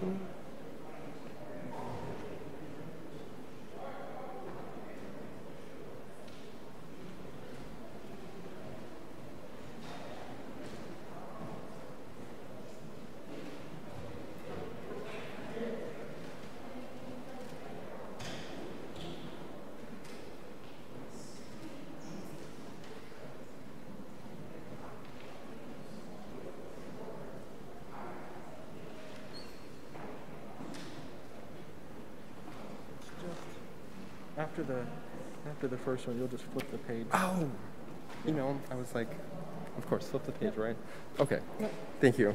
something? After the after the first one, you'll just flip the page. Oh, You know, I was like, of course, flip the page, right? Okay. Thank you.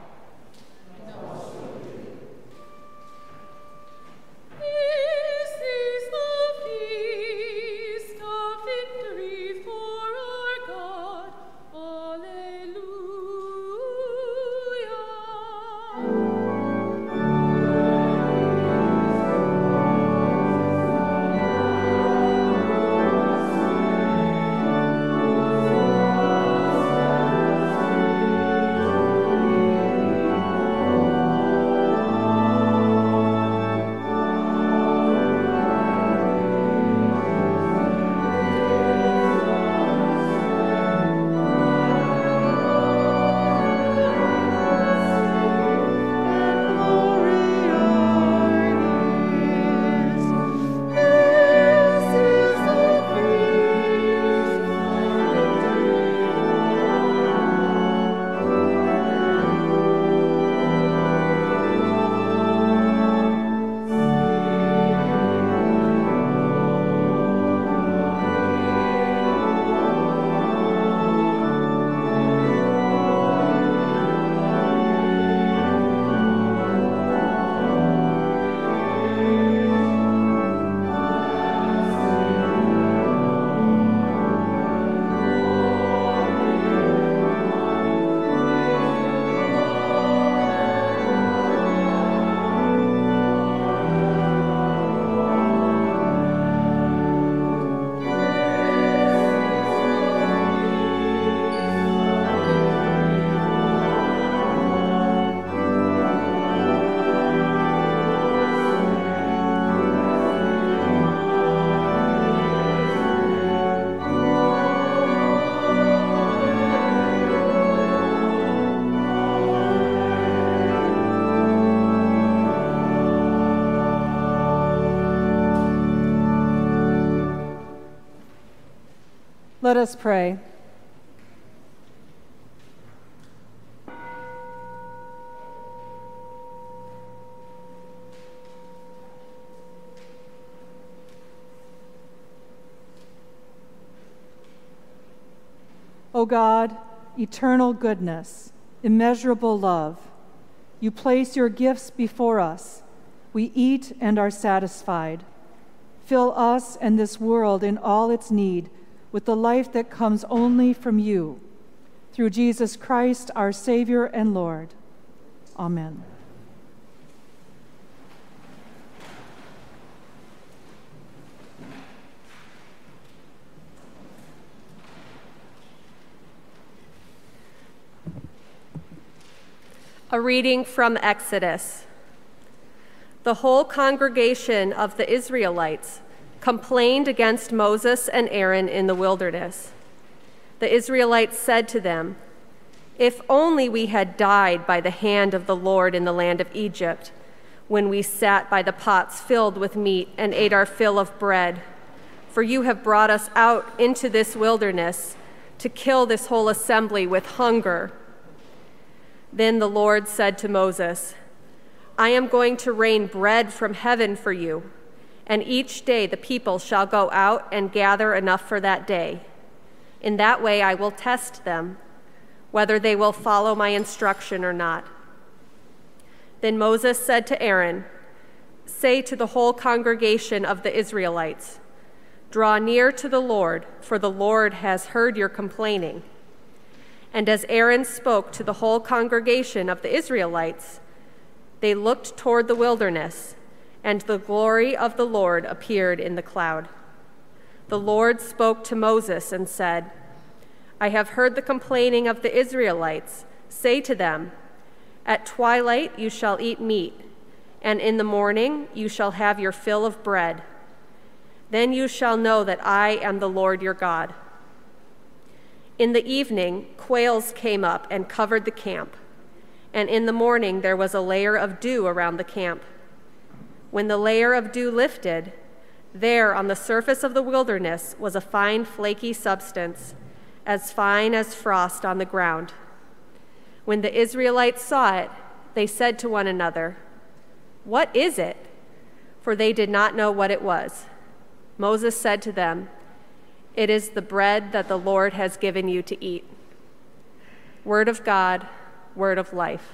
Let us pray. O God, eternal goodness, immeasurable love, you place your gifts before us. We eat and are satisfied. Fill us and this world in all its need with the life that comes only from you. Through Jesus Christ, our Savior and Lord. Amen. A reading from Exodus. The whole congregation of the Israelites complained against Moses and Aaron in the wilderness. The Israelites said to them, If only we had died by the hand of the Lord in the land of Egypt, when we sat by the pots filled with meat and ate our fill of bread. For you have brought us out into this wilderness to kill this whole assembly with hunger. Then the Lord said to Moses, I am going to rain bread from heaven for you and each day the people shall go out and gather enough for that day. In that way I will test them, whether they will follow my instruction or not. Then Moses said to Aaron, Say to the whole congregation of the Israelites, Draw near to the Lord, for the Lord has heard your complaining. And as Aaron spoke to the whole congregation of the Israelites, they looked toward the wilderness and the glory of the Lord appeared in the cloud. The Lord spoke to Moses and said, I have heard the complaining of the Israelites. Say to them, At twilight you shall eat meat, and in the morning you shall have your fill of bread. Then you shall know that I am the Lord your God. In the evening, quails came up and covered the camp, and in the morning there was a layer of dew around the camp. When the layer of dew lifted, there on the surface of the wilderness was a fine, flaky substance, as fine as frost on the ground. When the Israelites saw it, they said to one another, What is it? For they did not know what it was. Moses said to them, It is the bread that the Lord has given you to eat. Word of God, word of life.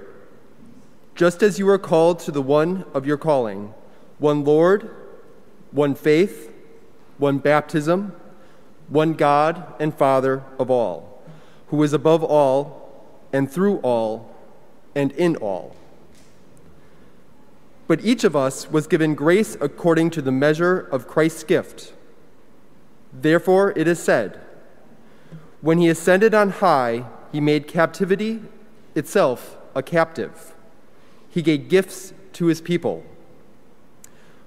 just as you are called to the one of your calling one Lord, one faith, one baptism, one God and Father of all, who is above all and through all and in all. But each of us was given grace according to the measure of Christ's gift. Therefore, it is said, When he ascended on high, he made captivity itself a captive he gave gifts to his people.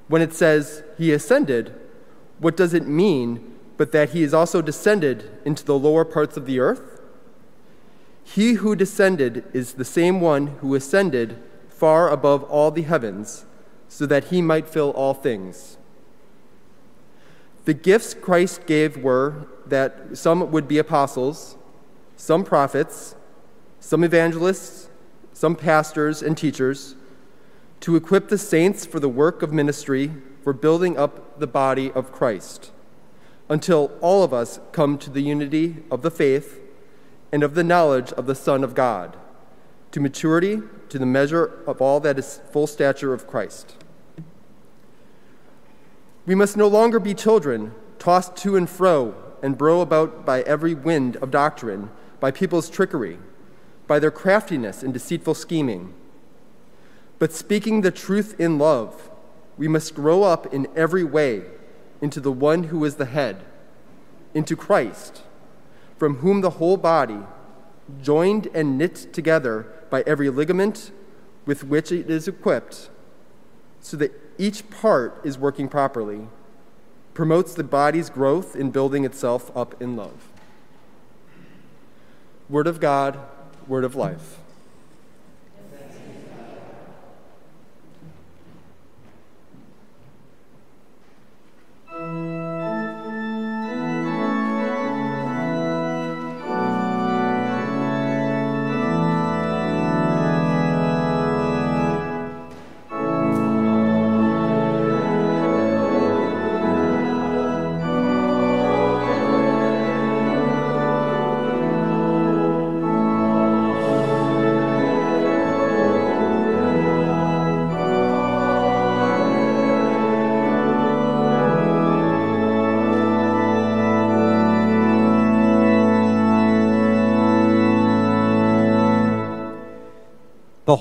When it says he ascended, what does it mean but that he is also descended into the lower parts of the earth? He who descended is the same one who ascended far above all the heavens, so that he might fill all things. The gifts Christ gave were that some would be apostles, some prophets, some evangelists, some pastors and teachers, to equip the saints for the work of ministry, for building up the body of Christ, until all of us come to the unity of the faith and of the knowledge of the Son of God, to maturity, to the measure of all that is full stature of Christ. We must no longer be children, tossed to and fro and blown about by every wind of doctrine, by people's trickery by their craftiness and deceitful scheming. But speaking the truth in love, we must grow up in every way into the one who is the head, into Christ, from whom the whole body, joined and knit together by every ligament with which it is equipped, so that each part is working properly, promotes the body's growth in building itself up in love. Word of God, word of life.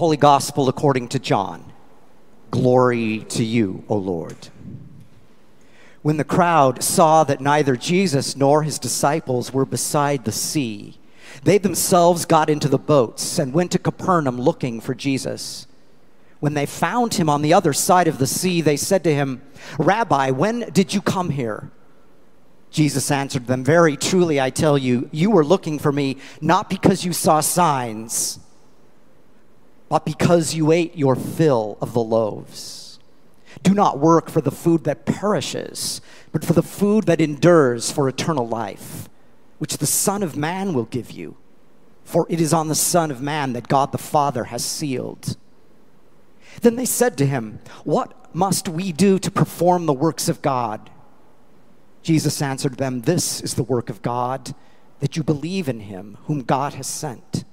Holy Gospel according to John. Glory to you, O Lord. When the crowd saw that neither Jesus nor his disciples were beside the sea, they themselves got into the boats and went to Capernaum looking for Jesus. When they found him on the other side of the sea, they said to him, Rabbi, when did you come here? Jesus answered them, Very truly, I tell you, you were looking for me not because you saw signs but because you ate your fill of the loaves. Do not work for the food that perishes, but for the food that endures for eternal life, which the Son of Man will give you. For it is on the Son of Man that God the Father has sealed. Then they said to him, What must we do to perform the works of God? Jesus answered them, This is the work of God, that you believe in him whom God has sent.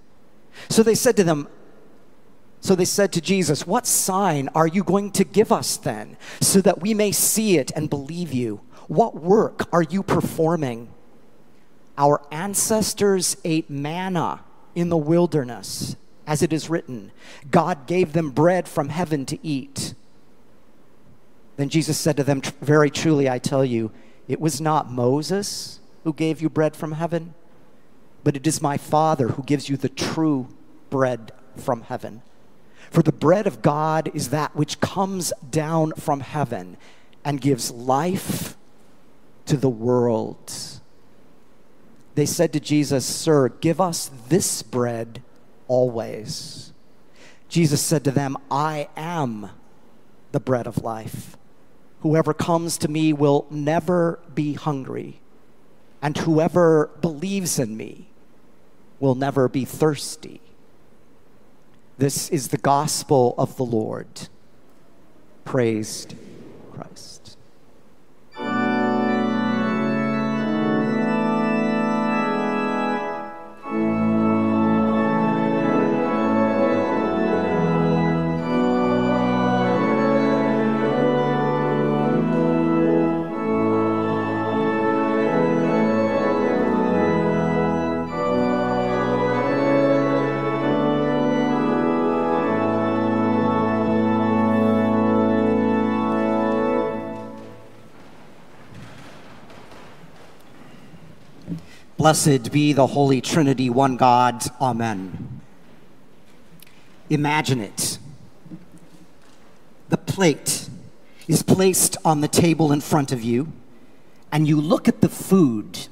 So they said to them, so they said to Jesus, What sign are you going to give us then, so that we may see it and believe you? What work are you performing? Our ancestors ate manna in the wilderness, as it is written God gave them bread from heaven to eat. Then Jesus said to them, Very truly, I tell you, it was not Moses who gave you bread from heaven, but it is my Father who gives you the true bread from heaven. For the bread of God is that which comes down from heaven and gives life to the world. They said to Jesus, Sir, give us this bread always. Jesus said to them, I am the bread of life. Whoever comes to me will never be hungry, and whoever believes in me will never be thirsty. This is the gospel of the Lord. Praised Christ. Blessed be the Holy Trinity, one God. Amen. Imagine it. The plate is placed on the table in front of you, and you look at the food,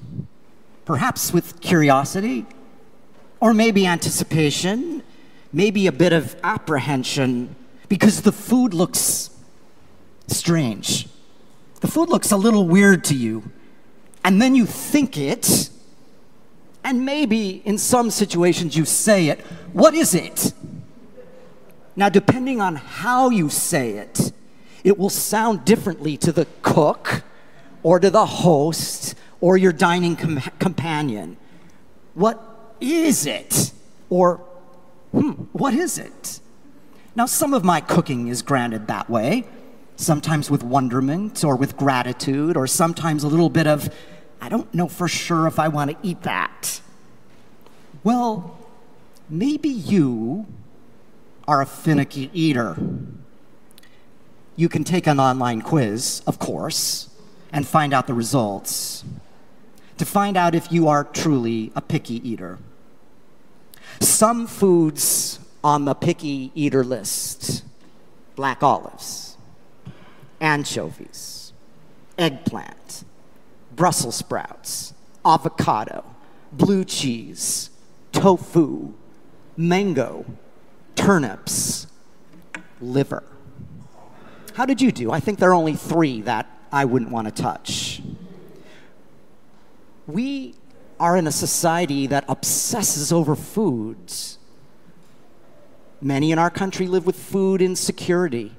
perhaps with curiosity, or maybe anticipation, maybe a bit of apprehension, because the food looks strange. The food looks a little weird to you. And then you think it, and maybe in some situations you say it. What is it? Now, depending on how you say it, it will sound differently to the cook or to the host or your dining com- companion. What is it? Or, hmm, what is it? Now, some of my cooking is granted that way, sometimes with wonderment or with gratitude, or sometimes a little bit of I don't know for sure if I want to eat that. Well, maybe you are a finicky eater. You can take an online quiz, of course, and find out the results to find out if you are truly a picky eater. Some foods on the picky eater list black olives, anchovies, eggplant, Brussels sprouts, avocado, blue cheese, tofu, mango, turnips, liver. How did you do? I think there are only three that I wouldn't want to touch. We are in a society that obsesses over foods. Many in our country live with food insecurity.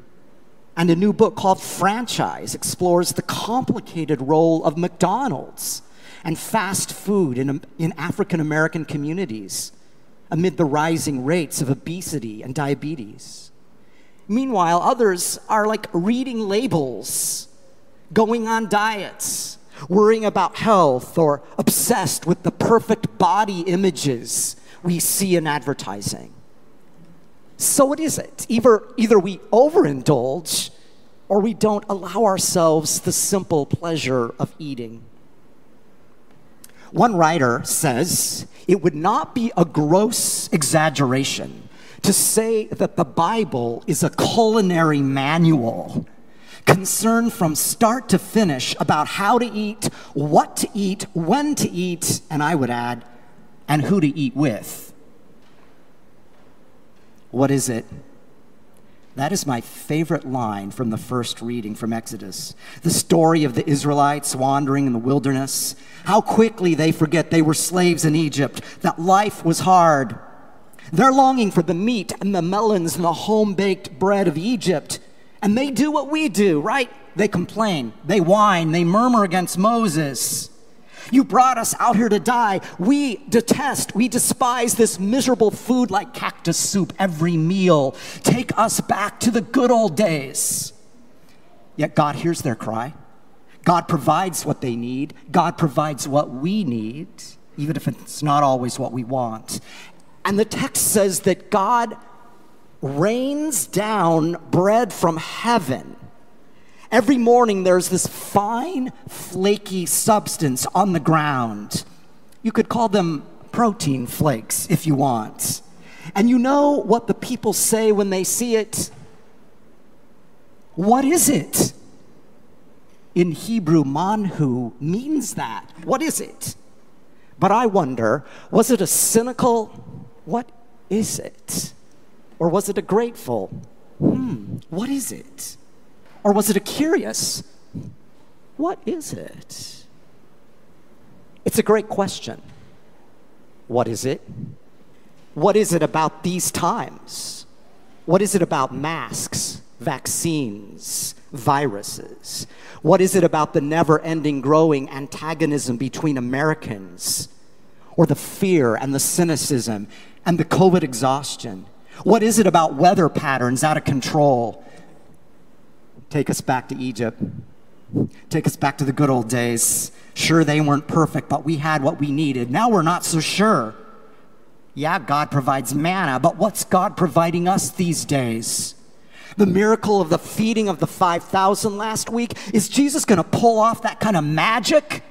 And a new book called Franchise explores the complicated role of McDonald's and fast food in, in African American communities amid the rising rates of obesity and diabetes. Meanwhile, others are like reading labels, going on diets, worrying about health, or obsessed with the perfect body images we see in advertising. So, what is it? Either, either we overindulge or we don't allow ourselves the simple pleasure of eating. One writer says it would not be a gross exaggeration to say that the Bible is a culinary manual concerned from start to finish about how to eat, what to eat, when to eat, and I would add, and who to eat with. What is it? That is my favorite line from the first reading from Exodus. The story of the Israelites wandering in the wilderness, how quickly they forget they were slaves in Egypt, that life was hard. They're longing for the meat and the melons and the home baked bread of Egypt. And they do what we do, right? They complain, they whine, they murmur against Moses. You brought us out here to die. We detest, we despise this miserable food like cactus soup every meal. Take us back to the good old days. Yet God hears their cry. God provides what they need. God provides what we need, even if it's not always what we want. And the text says that God rains down bread from heaven Every morning, there's this fine, flaky substance on the ground. You could call them protein flakes if you want. And you know what the people say when they see it? What is it? In Hebrew, manhu means that. What is it? But I wonder was it a cynical, what is it? Or was it a grateful, hmm, what is it? Or was it a curious, what is it? It's a great question. What is it? What is it about these times? What is it about masks, vaccines, viruses? What is it about the never ending growing antagonism between Americans? Or the fear and the cynicism and the COVID exhaustion? What is it about weather patterns out of control? Take us back to Egypt. Take us back to the good old days. Sure, they weren't perfect, but we had what we needed. Now we're not so sure. Yeah, God provides manna, but what's God providing us these days? The miracle of the feeding of the 5,000 last week, is Jesus going to pull off that kind of magic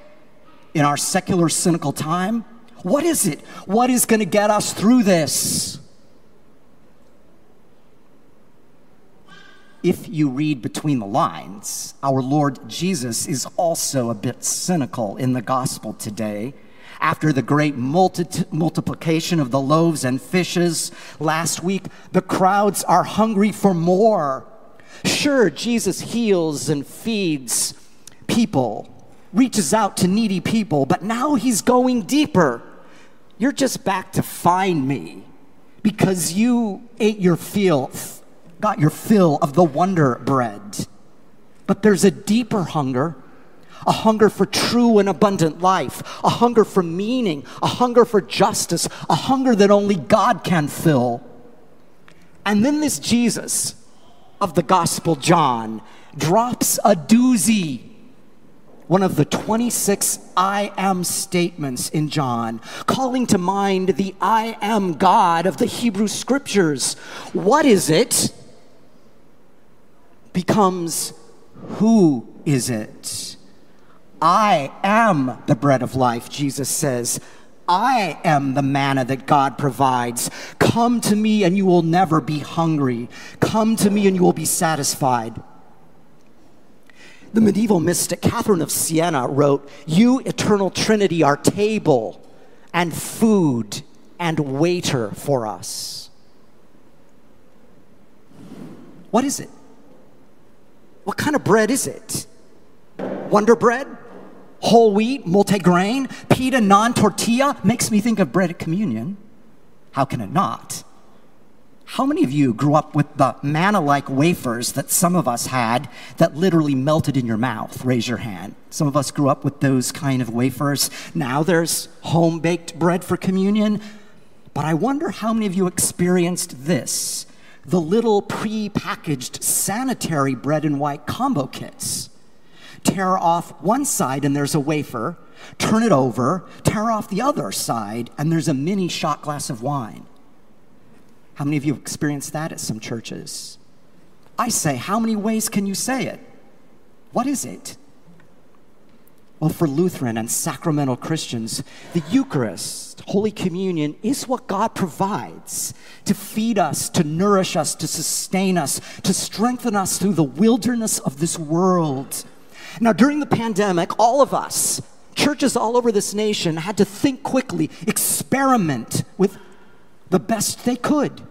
in our secular, cynical time? What is it? What is going to get us through this? If you read between the lines, our Lord Jesus is also a bit cynical in the gospel today. After the great multi- multiplication of the loaves and fishes last week, the crowds are hungry for more. Sure, Jesus heals and feeds people, reaches out to needy people, but now he's going deeper. You're just back to find me because you ate your filth got your fill of the wonder bread. But there's a deeper hunger a hunger for true and abundant life, a hunger for meaning, a hunger for justice, a hunger that only God can fill. And then this Jesus of the Gospel John drops a doozy one of the 26 I am statements in John, calling to mind the I am God of the Hebrew scriptures. What is it? Becomes who is it? I am the bread of life, Jesus says. I am the manna that God provides. Come to me and you will never be hungry. Come to me and you will be satisfied. The medieval mystic Catherine of Siena wrote, You, eternal Trinity, are table and food and waiter for us. What is it? What kind of bread is it? Wonder bread? Whole wheat, multigrain, pita, naan tortilla? Makes me think of bread at communion. How can it not? How many of you grew up with the manna like wafers that some of us had that literally melted in your mouth? Raise your hand. Some of us grew up with those kind of wafers. Now there's home baked bread for communion. But I wonder how many of you experienced this the little pre packaged sanitary bread and white combo kits. Tear off one side and there's a wafer, turn it over, tear off the other side, and there's a mini shot glass of wine. How many of you have experienced that at some churches? I say, how many ways can you say it? What is it? Well, for Lutheran and sacramental Christians, the Eucharist, Holy Communion, is what God provides to feed us, to nourish us, to sustain us, to strengthen us through the wilderness of this world. Now, during the pandemic, all of us, churches all over this nation, had to think quickly, experiment with the best they could.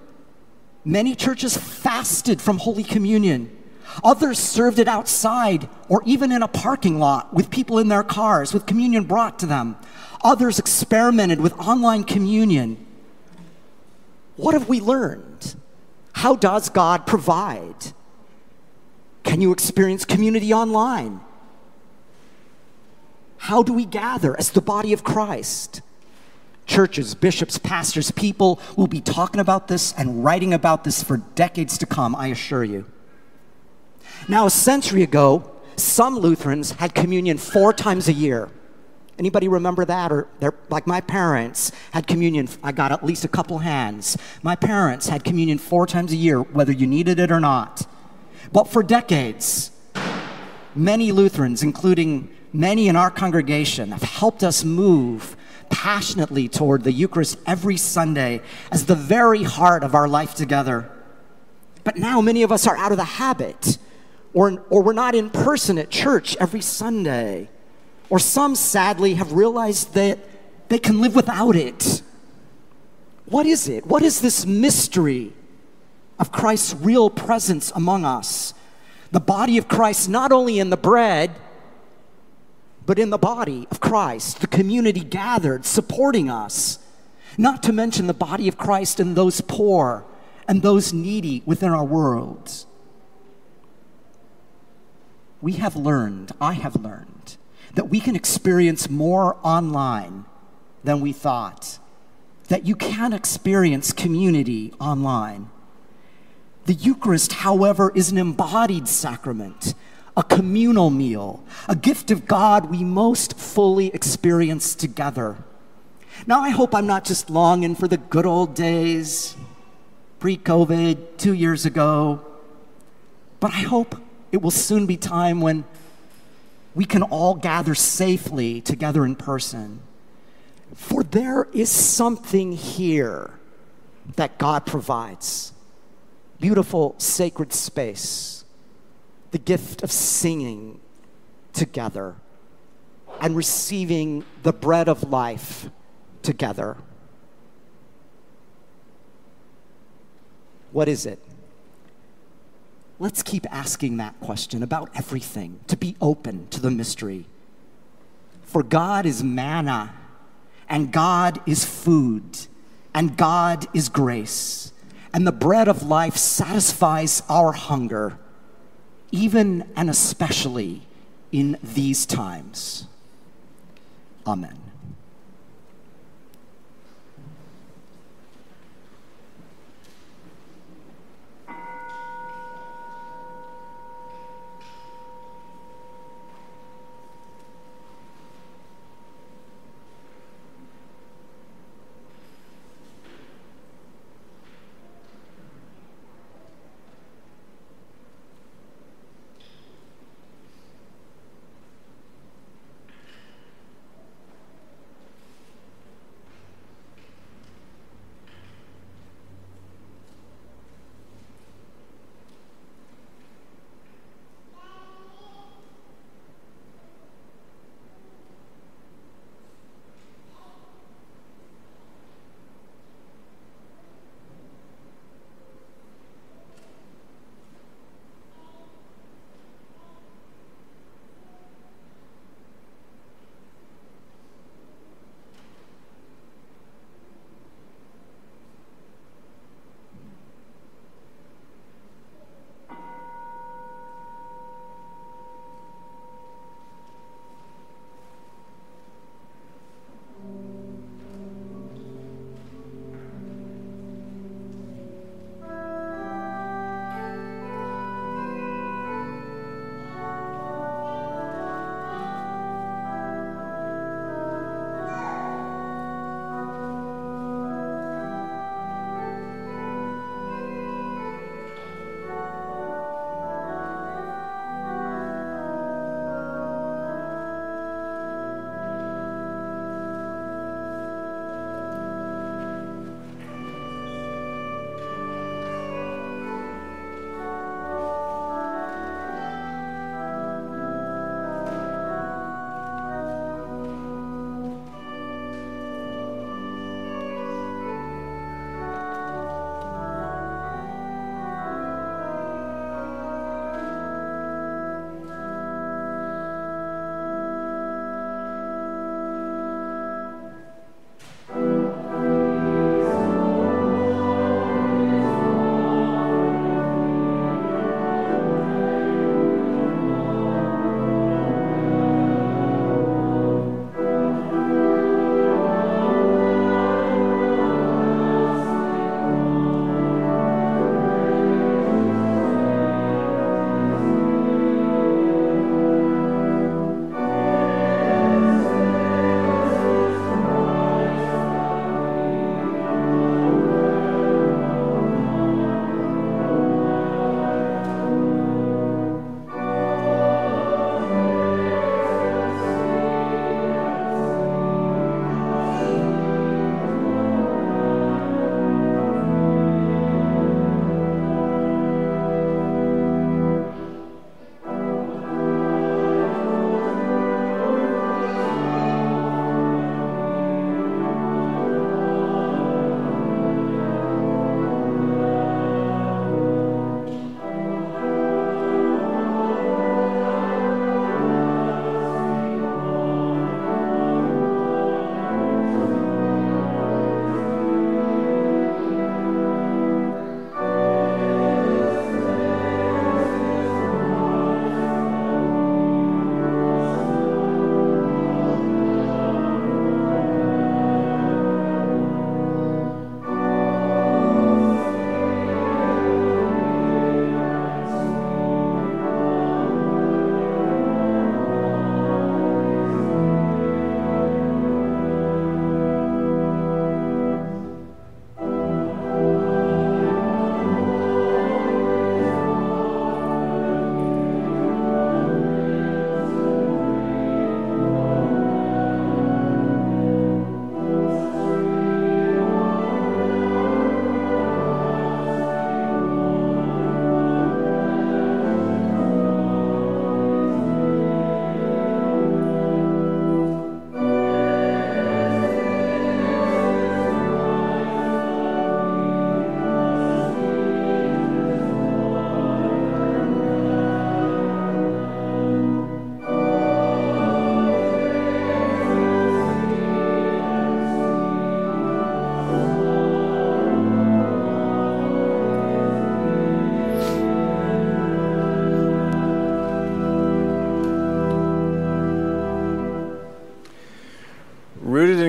Many churches fasted from Holy Communion. Others served it outside or even in a parking lot with people in their cars with communion brought to them. Others experimented with online communion. What have we learned? How does God provide? Can you experience community online? How do we gather as the body of Christ? churches, bishops, pastors, people will be talking about this and writing about this for decades to come, I assure you. Now, a century ago, some Lutherans had communion four times a year. Anybody remember that? Or like my parents had communion. I got at least a couple hands. My parents had communion four times a year, whether you needed it or not. But for decades, many Lutherans, including many in our congregation, have helped us move passionately toward the Eucharist every Sunday as the very heart of our life together. But now many of us are out of the habit, or, or we're not in person at church every Sunday. Or some sadly have realized that they can live without it. What is it? What is this mystery of Christ's real presence among us? The body of Christ, not only in the bread, but in the body of Christ, the community gathered supporting us, not to mention the body of Christ and those poor and those needy within our world. We have learned, I have learned, that we can experience more online than we thought, that you can experience community online. The Eucharist, however, is an embodied sacrament a communal meal, a gift of God we most fully experience together. Now, I hope I'm not just longing for the good old days, pre COVID, two years ago, but I hope it will soon be time when we can all gather safely together in person. For there is something here that God provides beautiful, sacred space the gift of singing together and receiving the bread of life together. What is it? Let's keep asking that question about everything, to be open to the mystery. For God is manna, and God is food, and God is grace, and the bread of life satisfies our hunger even and especially in these times. Amen.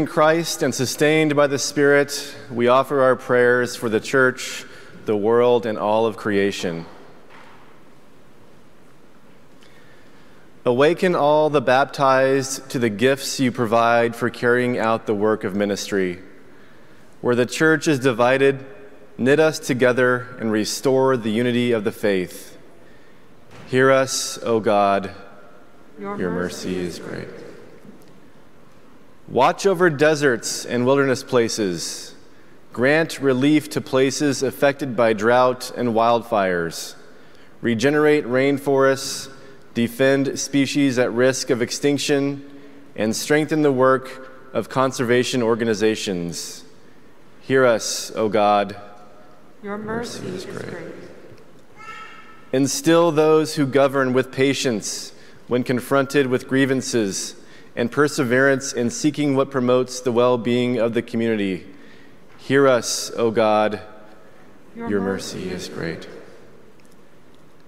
Christ and sustained by the Spirit, we offer our prayers for the church, the world, and all of creation. Awaken all the baptized to the gifts you provide for carrying out the work of ministry. Where the church is divided, knit us together and restore the unity of the faith. Hear us, O God. Your, Your mercy, mercy is great. Watch over deserts and wilderness places. Grant relief to places affected by drought and wildfires. Regenerate rainforests defend species at risk of extinction, and strengthen the work of conservation organizations. Hear us, O God. Your mercy, is great. great. Instill those who govern with patience when confronted with grievances and perseverance in seeking what promotes the well being of the community. Hear us, O God. Your, Your mercy, mercy is great.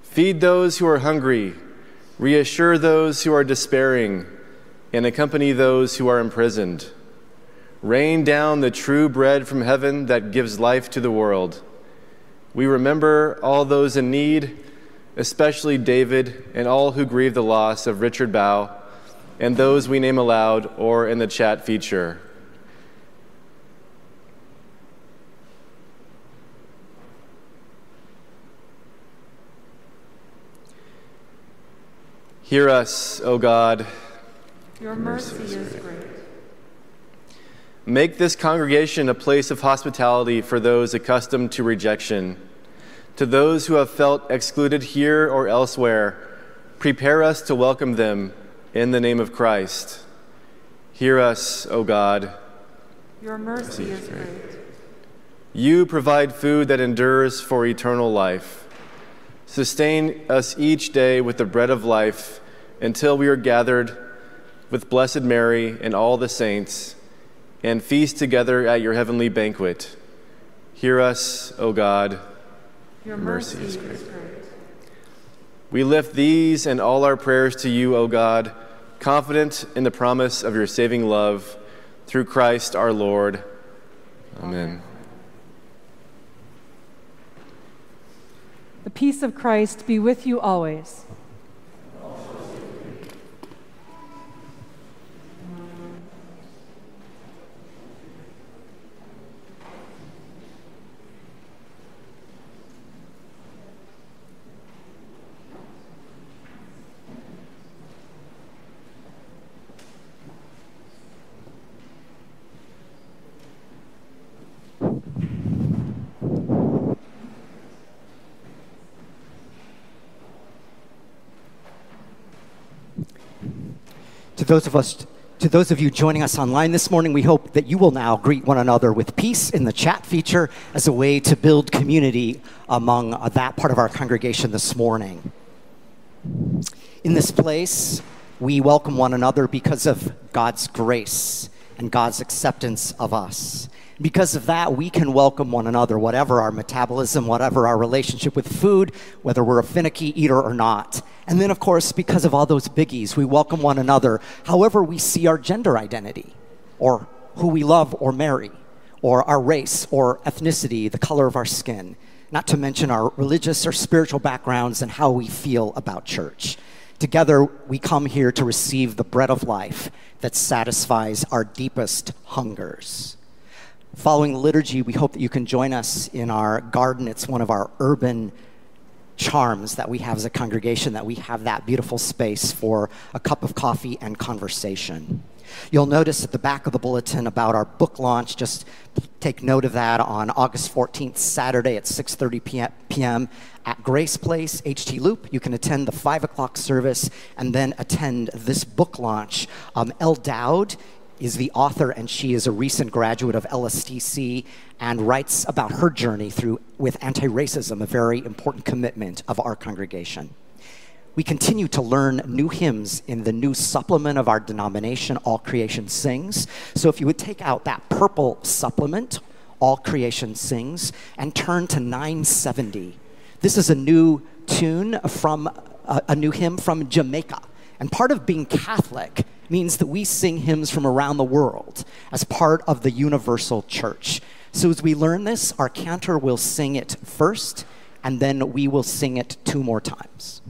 Feed those who are hungry Reassure those who are despairing and accompany those who are imprisoned. Rain down the true bread from heaven that gives life to the world. We remember all those in need, especially David and all who grieve the loss of Richard Bow, and those we name aloud or in the chat feature. Hear us, O God. Your mercy is great. Make this congregation a place of hospitality for those accustomed to rejection. To those who have felt excluded here or elsewhere, prepare us to welcome them in the name of Christ. Hear us, O God. Your mercy is great. You provide food that endures for eternal life. Sustain us each day with the bread of life until we are gathered with Blessed Mary and all the saints and feast together at your heavenly banquet. Hear us, O God. Your mercy, mercy is great. Is great. We lift these and all our prayers to you, O God, confident in the promise of your saving love through Christ our Lord. Amen. The peace of Christ be with you always. To those of us to those of you joining us online this morning, we hope that you will now greet one another with peace in the chat feature as a way to build community among that part of our congregation this morning. In this place, we welcome one another because of God's grace and God's acceptance of us. Because of that, we can welcome one another, whatever our metabolism, whatever our relationship with food, whether we're a finicky eater or not. And then, of course, because of all those biggies, we welcome one another, however we see our gender identity, or who we love or marry, or our race or ethnicity, the color of our skin, not to mention our religious or spiritual backgrounds and how we feel about church. Together, we come here to receive the bread of life that satisfies our deepest hungers. Following the liturgy, we hope that you can join us in our garden. It's one of our urban charms that we have as a congregation, that we have that beautiful space for a cup of coffee and conversation. You'll notice at the back of the bulletin about our book launch. Just take note of that on August 14th, Saturday at 6:30 p.m. at Grace Place, HT Loop. You can attend the five o'clock service and then attend this book launch. Um, Dowd is the author, and she is a recent graduate of LSTC and writes about her journey through with anti-racism, a very important commitment of our congregation. We continue to learn new hymns in the new supplement of our denomination, All Creation Sings. So if you would take out that purple supplement, All Creation Sings, and turn to 970. This is a new tune from a, a new hymn from Jamaica. And part of being Catholic means that we sing hymns from around the world as part of the universal church. So as we learn this, our cantor will sing it first, and then we will sing it two more times.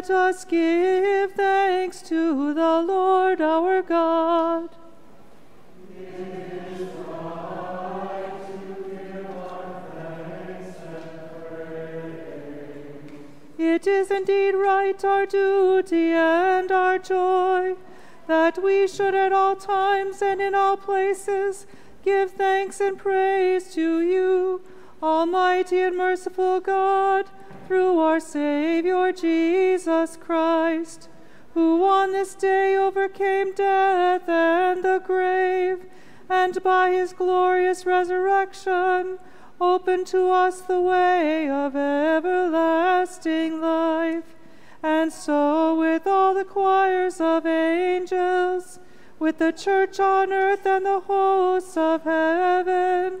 Let us give thanks to the Lord our God. It is indeed right, our duty and our joy, that we should at all times and in all places give thanks and praise to you, Almighty and merciful God, through our Savior Jesus Christ, who on this day overcame death and the grave, and by his glorious resurrection open to us the way of everlasting life. And so, with all the choirs of angels, with the church on earth and the hosts of heaven,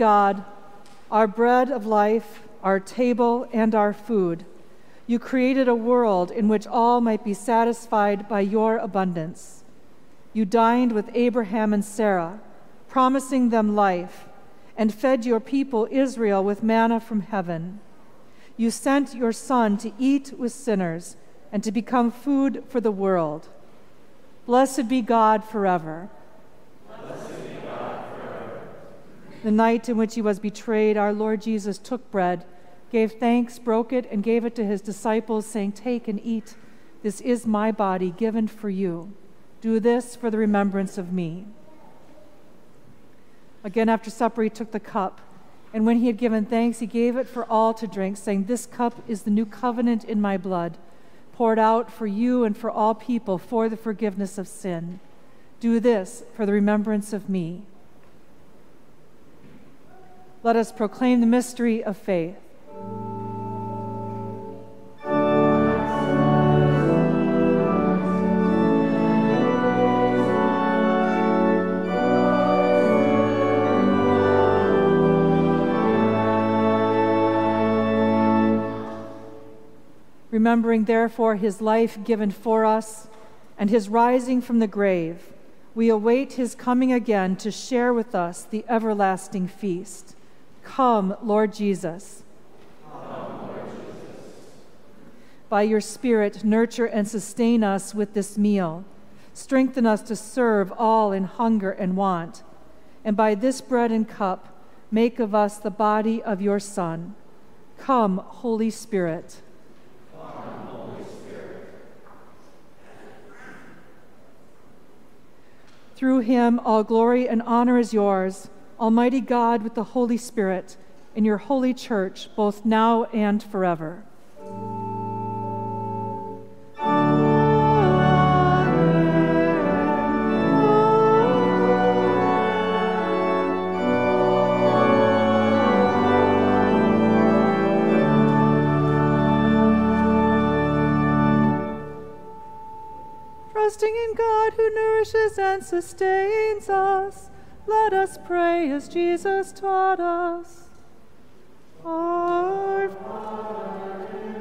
God, our bread of life, our table, and our food, you created a world in which all might be satisfied by your abundance. You dined with Abraham and Sarah, promising them life, and fed your people Israel with manna from heaven. You sent your Son to eat with sinners and to become food for the world. Blessed be God forever. The night in which he was betrayed, our Lord Jesus took bread, gave thanks, broke it, and gave it to his disciples, saying, Take and eat. This is my body given for you. Do this for the remembrance of me. Again, after supper, he took the cup, and when he had given thanks, he gave it for all to drink, saying, This cup is the new covenant in my blood, poured out for you and for all people for the forgiveness of sin. Do this for the remembrance of me. Let us proclaim the mystery of faith. Remembering, therefore, his life given for us and his rising from the grave, we await his coming again to share with us the everlasting feast. Come, Lord Jesus. Come, Lord Jesus. By your Spirit, nurture and sustain us with this meal. Strengthen us to serve all in hunger and want. And by this bread and cup, make of us the body of your Son. Come, Holy Spirit. Through him, all glory and honor is yours, Almighty God, with the Holy Spirit, in your holy church, both now and forever. Trusting in God who nourishes and sustains us, let us pray as Jesus taught us. Our of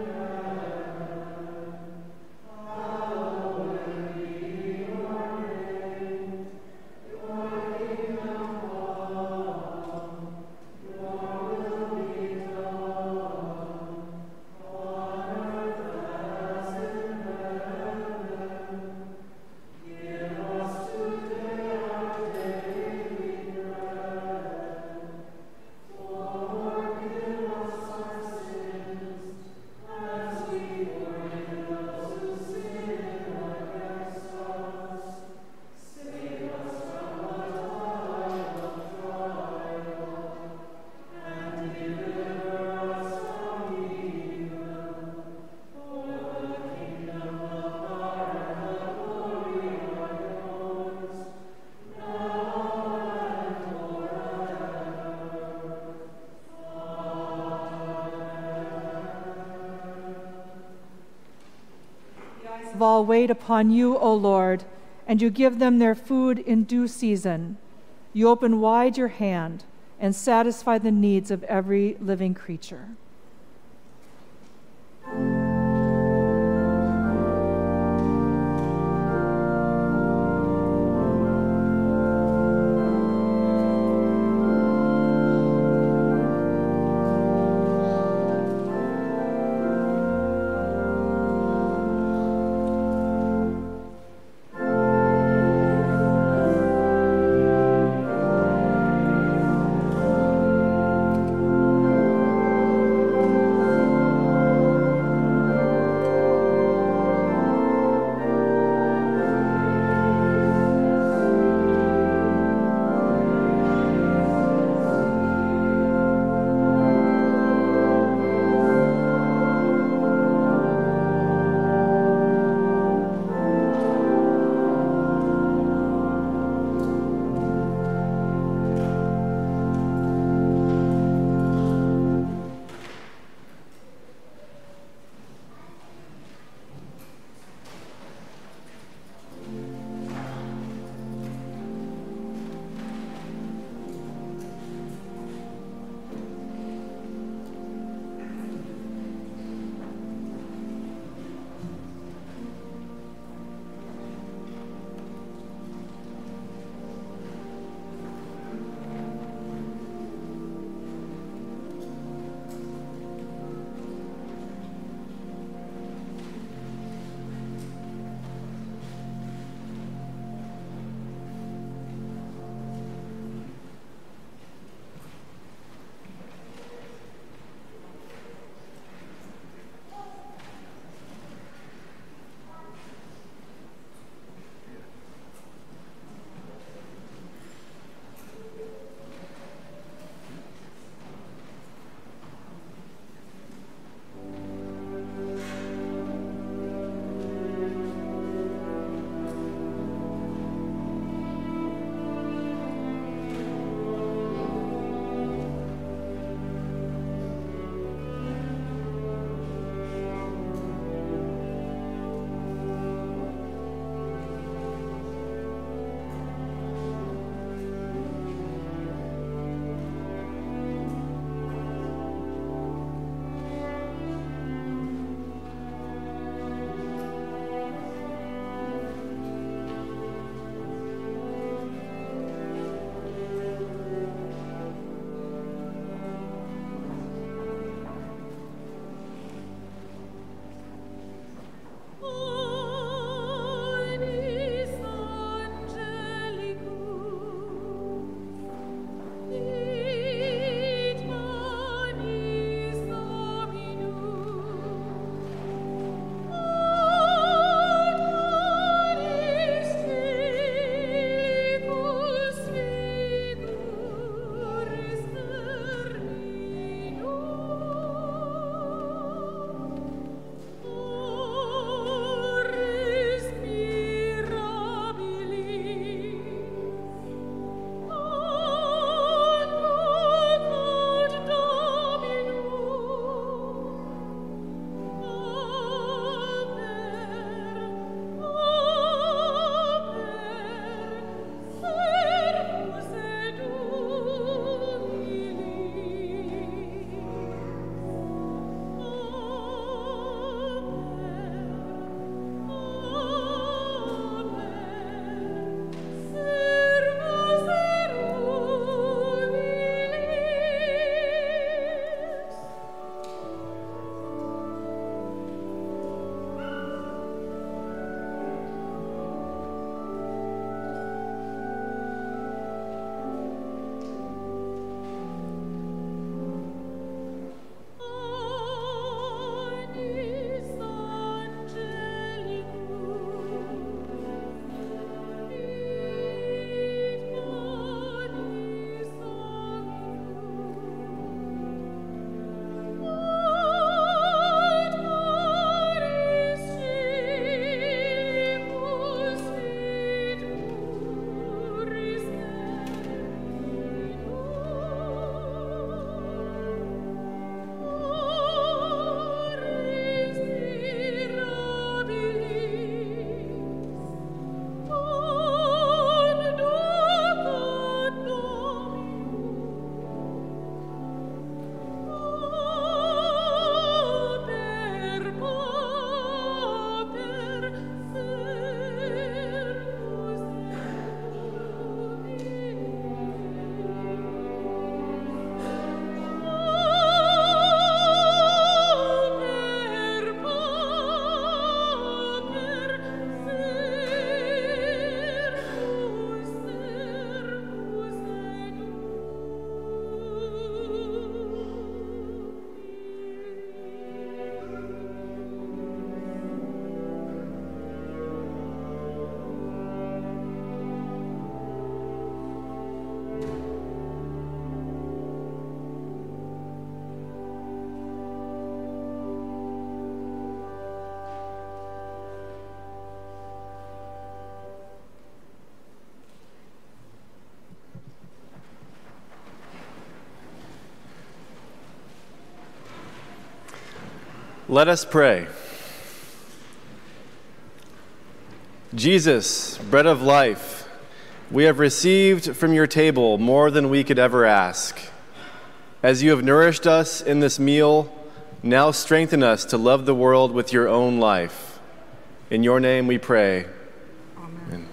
upon you, O Lord, and you give them their food in due season. You open wide your hand and satisfy the needs of every living creature. Let us pray. Jesus, bread of life, we have received from your table more than we could ever ask. As you have nourished us in this meal, now strengthen us to love the world with your own life. In your name we pray. Amen.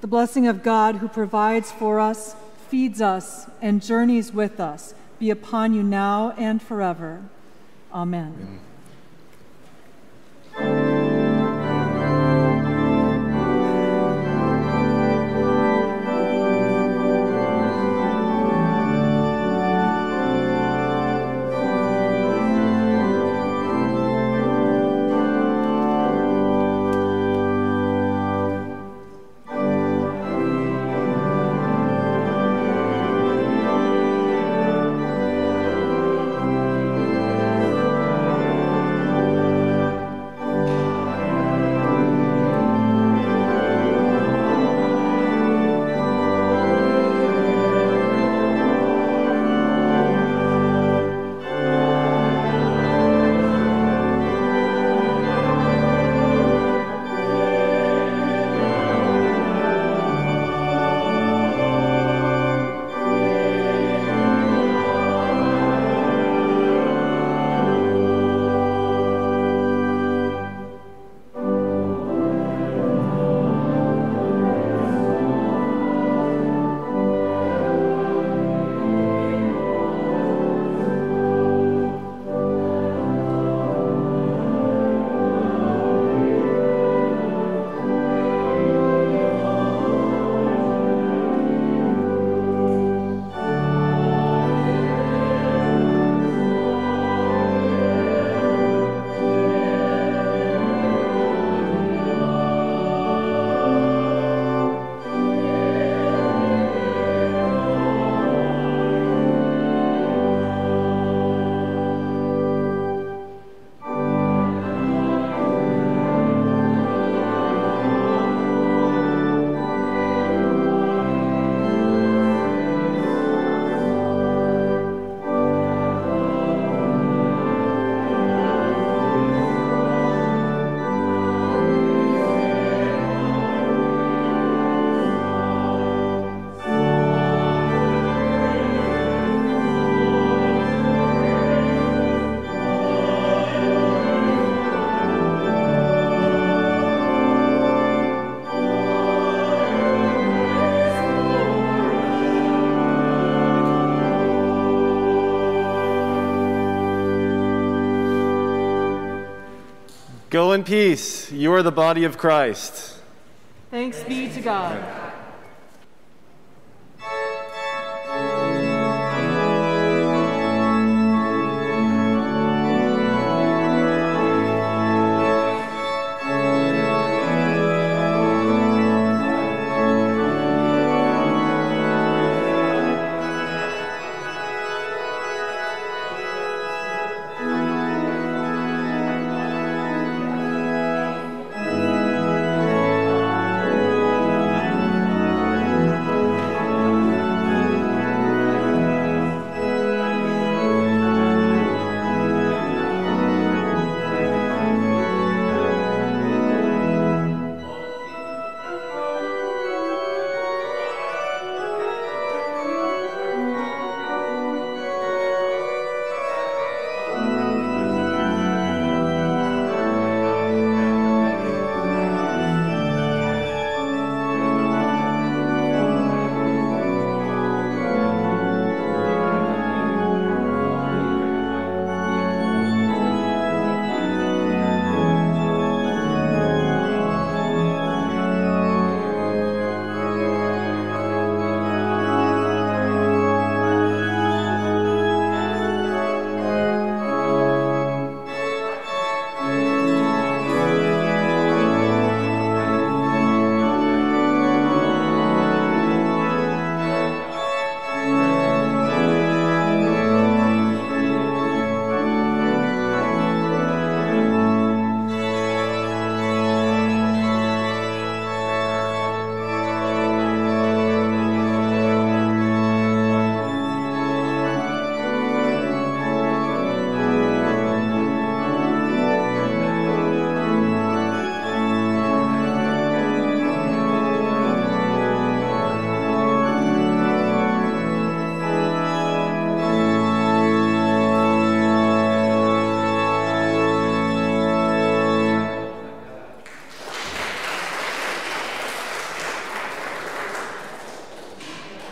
The blessing of God who provides for us, feeds us, and journeys with us be upon you now and forever. Amen. Go in peace. You are the body of Christ. Thanks be to God.